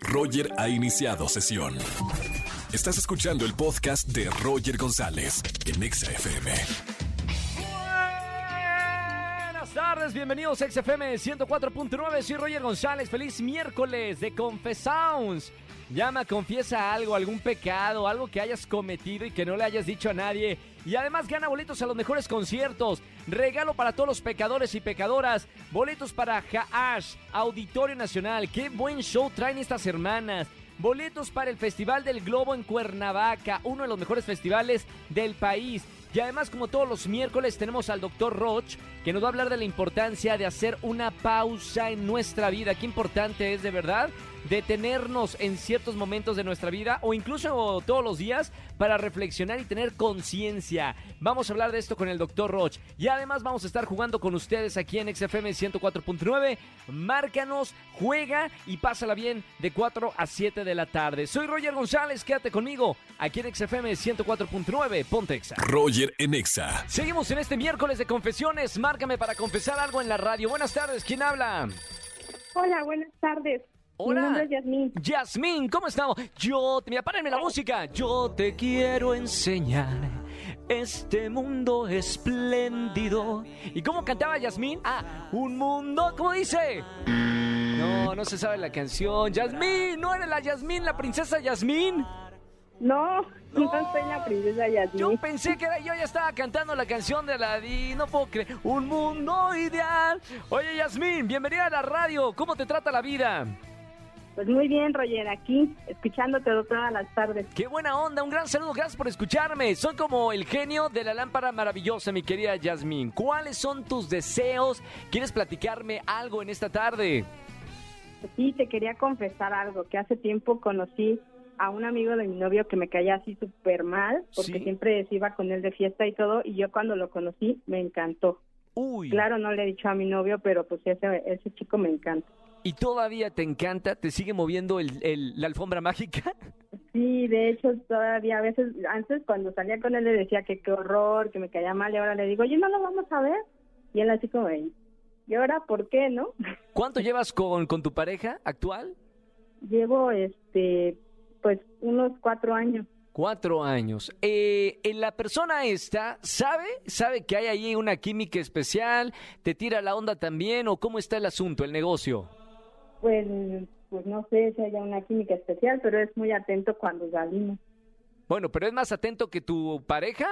Roger ha iniciado sesión. Estás escuchando el podcast de Roger González en Exa FM. Buenas tardes, bienvenidos a XFM 104.9. Soy Roger González. Feliz miércoles de Confesounds. Llama, confiesa algo, algún pecado, algo que hayas cometido y que no le hayas dicho a nadie. Y además gana boletos a los mejores conciertos. Regalo para todos los pecadores y pecadoras. Boletos para Haash, Auditorio Nacional. Qué buen show traen estas hermanas. Boletos para el Festival del Globo en Cuernavaca, uno de los mejores festivales del país. Y además, como todos los miércoles, tenemos al doctor Roch, que nos va a hablar de la importancia de hacer una pausa en nuestra vida. Qué importante es de verdad detenernos en ciertos momentos de nuestra vida o incluso todos los días para reflexionar y tener conciencia. Vamos a hablar de esto con el doctor Roch. Y además vamos a estar jugando con ustedes aquí en XFM 104.9. Márcanos, juega y pásala bien de 4 a 7 de la tarde. Soy Roger González, quédate conmigo aquí en XFM 104.9. Ponte Exa. Roger en Exa. Seguimos en este miércoles de confesiones. Márcame para confesar algo en la radio. Buenas tardes, ¿quién habla? Hola, buenas tardes. Hola. Mi nombre es Yasmín. Yasmín, ¿cómo estamos? Yo, mira, párenme la música. Yo te quiero enseñar este mundo espléndido. ¿Y cómo cantaba Yasmín? Ah, un mundo, ¿cómo dice? No, no se sabe la canción. Yasmín, ¿no eres la Yasmín, la princesa Yasmín? No, no soy la princesa Yasmín. Yo pensé que era yo, ya estaba cantando la canción de Aladdin, no puedo creer. Un mundo ideal. Oye, Yasmín, bienvenida a la radio. ¿Cómo te trata la vida? Pues muy bien, Roger, aquí, escuchándote todas las tardes. Qué buena onda, un gran saludo, gracias por escucharme. Son como el genio de la lámpara maravillosa, mi querida Yasmín. ¿Cuáles son tus deseos? ¿Quieres platicarme algo en esta tarde? Sí, te quería confesar algo, que hace tiempo conocí a un amigo de mi novio que me caía así súper mal, porque Sí. siempre se iba con él de fiesta y todo, y yo cuando lo conocí me encantó. Uy. Claro, no le he dicho a mi novio, pero pues ese, ese chico me encanta. ¿Y todavía te encanta? ¿Te sigue moviendo el- el- la alfombra mágica? Sí, de hecho, todavía a veces, antes cuando salía con él le decía que qué horror, que me caía mal, y ahora le digo, oye, ¿no lo vamos a ver? Y él así como, "Ey, ¿y ahora por qué, no? ¿Cuánto llevas con, con tu pareja actual? Llevo, este, pues, unos cuatro años. Cuatro años. Eh, eh, la persona esta, ¿sabe? ¿Sabe que hay ahí una química especial? ¿Te tira la onda también? ¿O cómo está el asunto, el negocio? Pues, pues no sé si haya una química especial, pero es muy atento cuando salimos. Bueno, pero es más atento que tu pareja.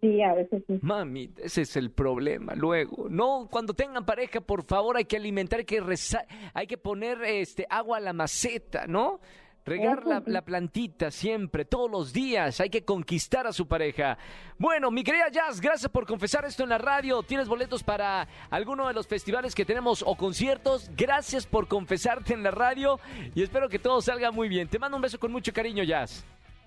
Sí, a veces sí. Mami, ese es el problema. Luego, no, cuando tengan pareja, por favor, hay que alimentar, hay que hay que poner este agua a la maceta, ¿no? Regar la, la plantita siempre, todos los días. Hay que conquistar a su pareja. Bueno, mi querida Jazz, gracias por confesar esto en la radio. Tienes boletos para alguno de los festivales que tenemos o conciertos. Gracias por confesarte en la radio y espero que todo salga muy bien. Te mando un beso con mucho cariño, Jazz.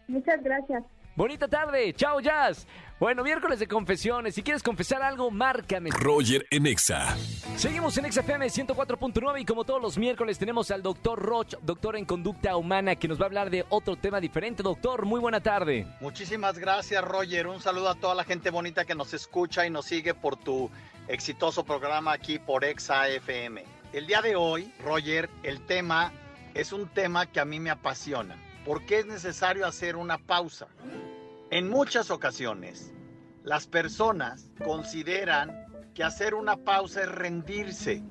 Muchas gracias. Bonita tarde, chao Jazz. Bueno, miércoles de confesiones. Si quieres confesar algo, márcame. Roger en Exa. Seguimos en XFM 104.9 y como todos los miércoles tenemos al doctor Roch, doctor en conducta humana, que nos va a hablar de otro tema diferente. Doctor, muy buena tarde. Muchísimas gracias, Roger. Un saludo a toda la gente bonita que nos escucha y nos sigue por tu exitoso programa aquí por Exa FM. El día de hoy, Roger, el tema es un tema que a mí me apasiona. ¿Por qué es necesario hacer una pausa? En muchas ocasiones, las personas consideran que hacer una pausa es rendirse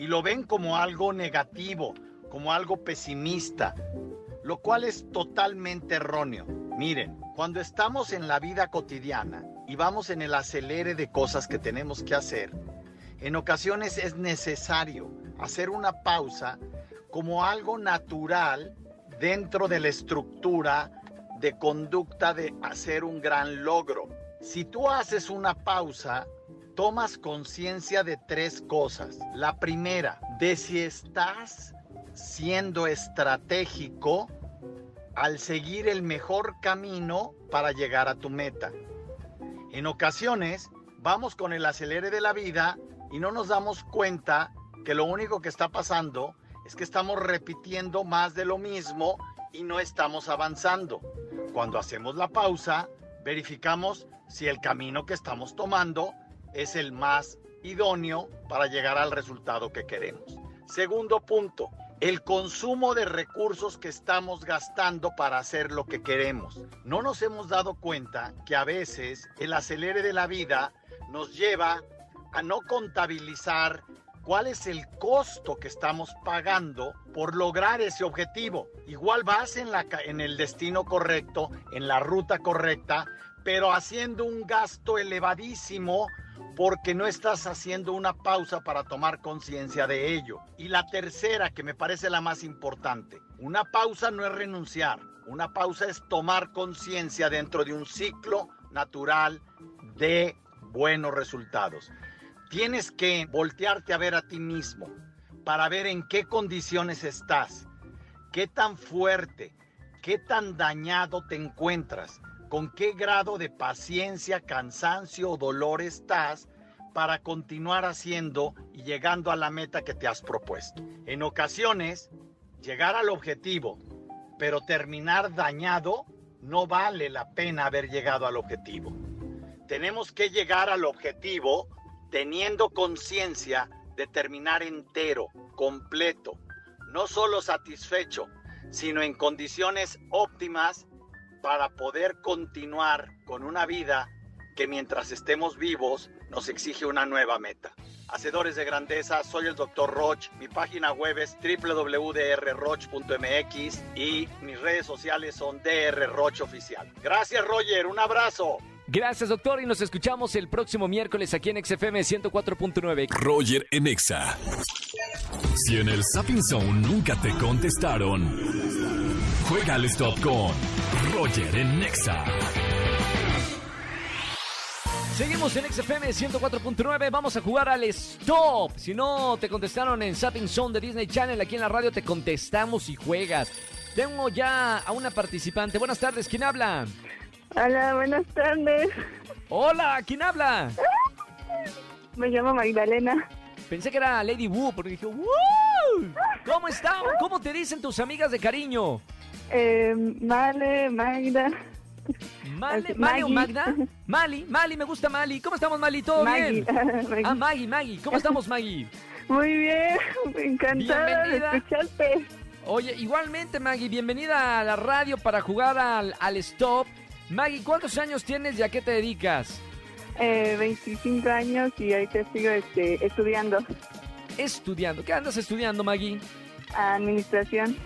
y lo ven como algo negativo, como algo pesimista, lo cual es totalmente erróneo. Miren, cuando estamos en la vida cotidiana y vamos en el acelere de cosas que tenemos que hacer, en ocasiones es necesario hacer una pausa como algo natural dentro de la estructura de conducta de hacer un gran logro. Si tú haces una pausa, tomas conciencia de tres cosas. La primera, de si estás siendo estratégico al seguir el mejor camino para llegar a tu meta. En ocasiones vamos con el acelere de la vida y no nos damos cuenta que lo único que está pasando es que estamos repitiendo más de lo mismo y no estamos avanzando. Cuando hacemos la pausa, verificamos si el camino que estamos tomando es el más idóneo para llegar al resultado que queremos. Segundo punto, el consumo de recursos que estamos gastando para hacer lo que queremos. No nos hemos dado cuenta que a veces el acelere de la vida nos lleva a no contabilizar cuál es el costo que estamos pagando por lograr ese objetivo. Igual vas en, en el destino correcto, en la ruta correcta, pero haciendo un gasto elevadísimo porque no estás haciendo una pausa para tomar conciencia de ello. Y la tercera, que me parece la más importante, una pausa no es renunciar, una pausa es tomar conciencia dentro de un ciclo natural de buenos resultados. Tienes que voltearte a ver a ti mismo para ver en qué condiciones estás, qué tan fuerte, qué tan dañado te encuentras con qué grado de paciencia, cansancio o dolor estás para continuar haciendo y llegando a la meta que te has propuesto. En ocasiones, llegar al objetivo, pero terminar dañado, no vale la pena haber llegado al objetivo. Tenemos que llegar al objetivo teniendo conciencia de terminar entero, completo, no solo satisfecho, sino en condiciones óptimas para poder continuar con una vida que mientras estemos vivos nos exige una nueva meta. Hacedores de grandeza, soy el Dr. Roch. Mi página web es www.drroch.mx y mis redes sociales son drrochoficial. Gracias, Roger. Un abrazo. Gracias, doctor, y nos escuchamos el próximo miércoles aquí en XFM 104.9. Roger en Exa. Si en el Sapping Zone nunca te contestaron, juega al stop con Roger en Nexa. Seguimos en XFM 104.9, vamos a jugar al stop. Si no te contestaron en Sapping Zone de Disney Channel, aquí en la radio te contestamos y juegas. Tengo ya a una participante. Buenas tardes, ¿quién habla? Hola, buenas tardes. Hola, ¿quién habla? Me llamo Magdalena. Pensé que era Lady Wu, porque dije, ¡Woo! ¿Cómo está? ¿Cómo te dicen tus amigas de cariño? Eh, Male, Magda. ¿Male, Male o. Magda? Mali, Mali, me gusta Mali. ¿Cómo estamos, Mali? ¿Todo Maggie. bien? Maggie. Ah, Maggie, Maggie. ¿Cómo estamos, Maggie? Muy bien, encantada de escucharte. Oye, igualmente, Maggie, bienvenida a la radio para jugar al, al stop. Maggie, ¿cuántos años tienes y a qué te dedicas? Eh, 25 años y ahorita sigo este, estudiando Estudiando. ¿Qué andas estudiando, Maggie? administración.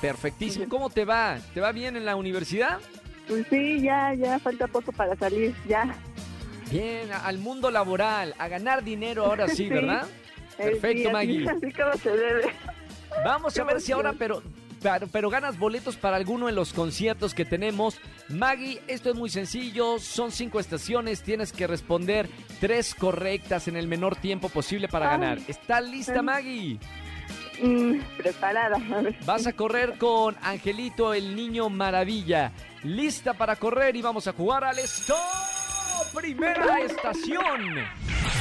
Perfectísimo. ¿Cómo te va? ¿Te va bien en la universidad? Pues sí, ya, ya falta poco para salir, ya. Bien, al mundo laboral, a ganar dinero ahora sí. ¿verdad? Eh, Perfecto, sí, así- Maggie. Así como se debe. Vamos a ver si ahora, pero, pero, pero ganas boletos para alguno en los conciertos que tenemos. Maggie, esto es muy sencillo, son cinco estaciones, tienes que responder tres correctas en el menor tiempo posible para Ay. ganar. ¿Está lista. Maggie? Mm, preparada. Vas a correr con Angelito, el niño maravilla. Lista para correr y vamos a jugar al stop. Primera estación.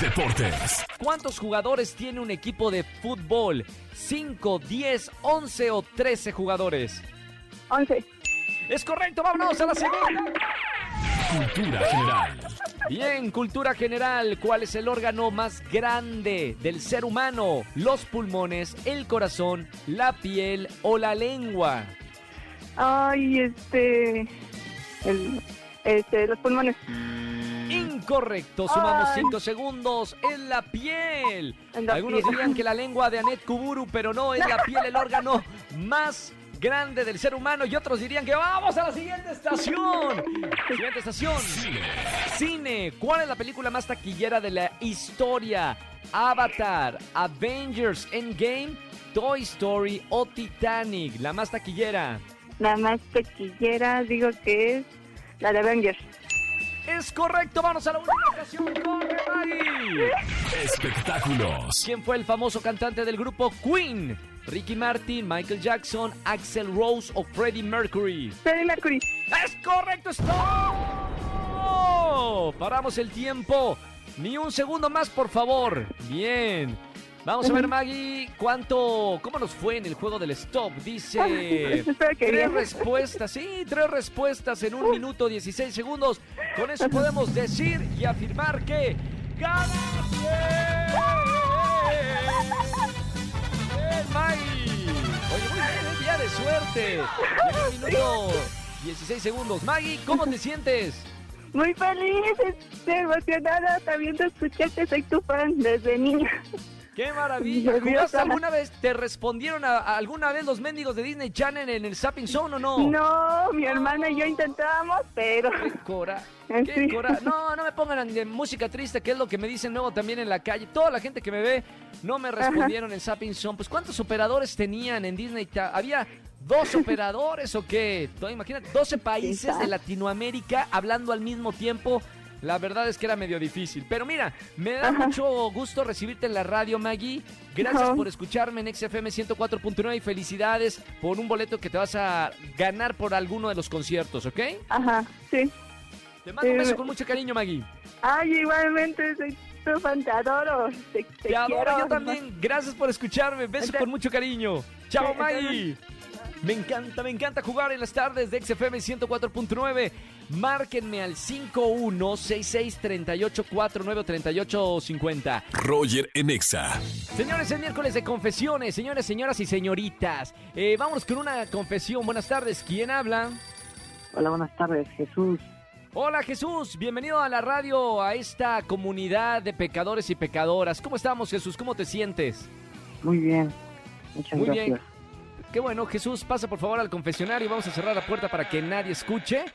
Deportes, ¿Cuántos jugadores tiene un equipo de fútbol? ¿5, 10, 11 o 13 jugadores? 11. Es correcto, vámonos a la segunda. cultura general, Bien, cultura general. ¿Cuál es el órgano más grande del ser humano? ¿Los pulmones, el corazón, la piel o la lengua? Ay, este. El, este, los pulmones. Incorrecto, sumamos Ay. 5 segundos. Es la piel. En la Algunos piel. dirían que la lengua de Anet Kuburu, pero no, es la piel el órgano más grande del ser humano. Y otros dirían que vamos a la siguiente estación. Siguiente estación. Cine. ¿Cuál es la película más taquillera de la historia? Avatar, Avengers Endgame, Toy Story o Titanic. La más taquillera. La más pequillera, digo que es la de Avengers. Es correcto, vamos a la última estación. ¡Corre, Maggie! espectáculos, ¿Quién fue el famoso cantante del grupo Queen? Ricky Martin, Michael Jackson, Axel Rose o Freddie Mercury. Freddie Mercury. ¡Es correcto! ¡Stop! Paramos el tiempo. Ni un segundo más, por favor. Bien. Vamos a ver, Maggie, cuánto, cómo nos fue en el juego del stop. Dice tres respuestas, sí, tres respuestas en un minuto 16 segundos. Con eso podemos decir y afirmar que gana bien. Bien, Maggie. suerte! Llega el minuto 16 segundos. Maggie, ¿cómo te sientes? Muy feliz, estoy emocionada también de escucharte, soy tu fan desde niña. ¡Qué maravilla! Nerviosa. ¿Jugaste alguna vez? ¿Te respondieron a, a alguna vez los mendigos de Disney Channel en el Zapping Zone o no? No, mi hermana y yo intentábamos, pero ¡Qué cora! Sí. ¡Qué cora! No, no me pongan de música triste, que es lo que me dicen luego también en la calle. Toda la gente que me ve no me respondieron en Zapping Zone. Pues, ¿cuántos operadores tenían en Disney? ¿Había dos operadores o qué? Tú Imagínate, 12 países de Latinoamérica hablando al mismo tiempo. La verdad es que era medio difícil. Pero mira, me da mucho gusto recibirte en la radio, Maggie. Gracias por escucharme en XFM 104.9 y felicidades por un boleto que te vas a ganar por alguno de los conciertos, ¿ok? ajá, sí. Te mando un beso me- con mucho cariño, Maggie. Ay, igualmente soy tu fan, te adoro. Te, te Te adoro quiero. yo también. Gracias por escucharme. Besos Entonces- con mucho cariño. Chao, Sí, Maggie. Me encanta, me encanta jugar en las tardes de XFM 104.9. Márquenme al 516638493850. Roger en Exa. Señores, es miércoles de confesiones, señores, señoras y señoritas. Eh, vamos con una confesión. Buenas tardes. ¿Quién habla? Hola, buenas tardes, Jesús. Hola Jesús, bienvenido a la radio, a esta comunidad de pecadores y pecadoras. ¿Cómo estamos Jesús? ¿Cómo te sientes? Muy bien, muchas Muy gracias. bien. Qué bueno, Jesús, pasa por favor al confesionario. Vamos a cerrar la puerta para que nadie escuche.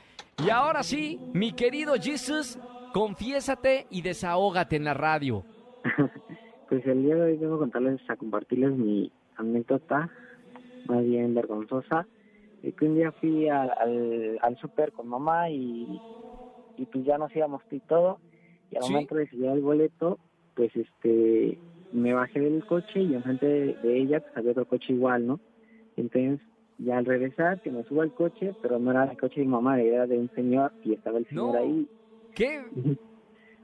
Y ahora sí, mi querido Jesús, confiésate y desahógate en la radio. Pues el día de hoy vengo a contarles, a compartirles mi anécdota, más bien vergonzosa, de que un día fui al, al, al súper con mamá y, y pues ya nos íbamos y todo, y al Sí. momento de sellar el boleto, pues este, me bajé del coche y enfrente de, de ella pues había otro coche igual, ¿no? Entonces, ya al regresar, que me subo al coche, pero no era el coche de mi mamá, era de un señor y estaba el señor No. ahí. ¿Qué?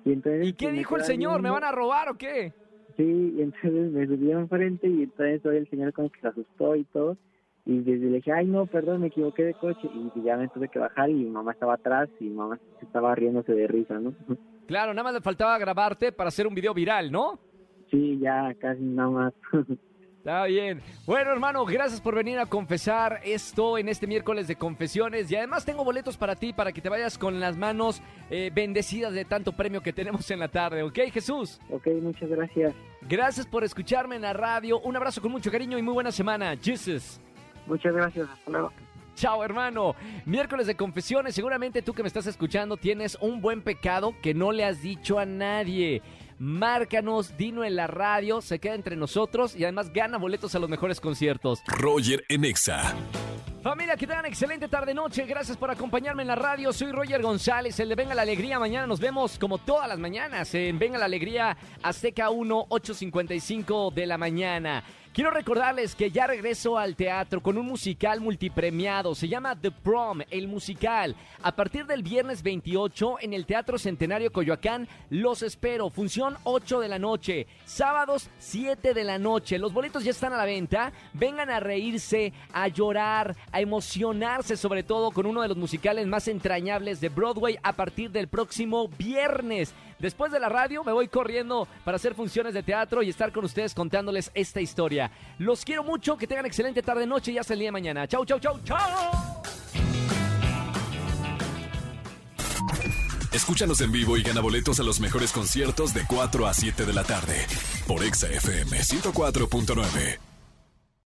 Y, entonces, ¿Y qué pues, dijo el señor? ¿Me van a robar o qué? Sí, y entonces me subí enfrente y entonces hoy el señor como que se asustó y todo. Y desde le dije, ay no, perdón, me equivoqué de coche. Y ya me tuve que bajar y mi mamá estaba atrás y mi mamá estaba riéndose de risa, ¿no? Claro, nada más le faltaba grabarte para hacer un video viral, ¿no? Sí, ya casi nada más. Está bien. Bueno, hermano, gracias por venir a confesar esto en este miércoles de confesiones. Y además tengo boletos para ti, para que te vayas con las manos eh, bendecidas de tanto premio que tenemos en la tarde. ¿Ok, Jesús? ok, muchas gracias. Gracias por escucharme en la radio. Un abrazo con mucho cariño y muy buena semana. Jesus. Muchas gracias, hasta luego. Chao, hermano. Miércoles de confesiones. Seguramente tú que me estás escuchando tienes un buen pecado que no le has dicho a nadie. Márcanos, dino en la radio, se queda entre nosotros y además gana boletos a los mejores conciertos. Roger en Exa. Familia, que tengan excelente tarde-noche. Gracias por acompañarme en la radio. Soy Roger González, el de Venga la Alegría. Mañana nos vemos como todas las mañanas en Venga la Alegría, Azteca 1, 8.55 de la mañana. Quiero recordarles que ya regreso al teatro con un musical multipremiado. Se llama The Prom, el musical. A partir del viernes 28 en el Teatro Centenario Coyoacán, los espero. Función 8 de la noche. Sábados 7 de la noche. Los boletos ya están a la venta. Vengan a reírse, a llorar, a emocionarse sobre todo con uno de los musicales más entrañables de Broadway a partir del próximo viernes. Después de la radio me voy corriendo para hacer funciones de teatro y estar con ustedes contándoles esta historia. Los quiero mucho, que tengan excelente tarde noche y hasta el día de mañana. Chau, chau, chau, chau. Escúchanos en vivo y gana boletos a los mejores conciertos de 4 a 7 de la tarde por Exa FM 104.9.